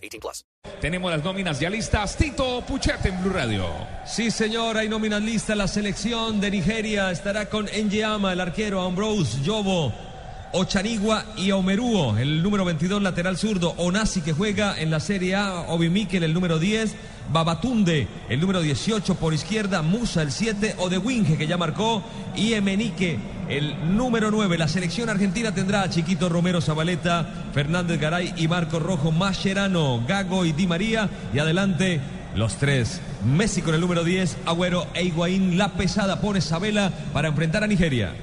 18 plus. Tenemos las nóminas ya listas. Tito Puchete en Blue Radio. Sí, señor, hay nóminas listas. La selección de Nigeria estará con Enyama, el arquero, Ambrose, Yobo, Ochanigua y Omeruo, el número 22 lateral zurdo, Onasi que juega en la Serie A, Obi Mikel el número 10, Babatunde el número 18 por izquierda, Musa el 7, Odewinge que ya marcó y Emenique el número 9. La selección argentina tendrá a Chiquito Romero Zabaleta, Fernández Garay y Marco Rojo Mascherano, Gago y Di María y adelante los tres. Messi con el número 10, Agüero e Higuaín. La pesada pone Sabela para enfrentar a Nigeria.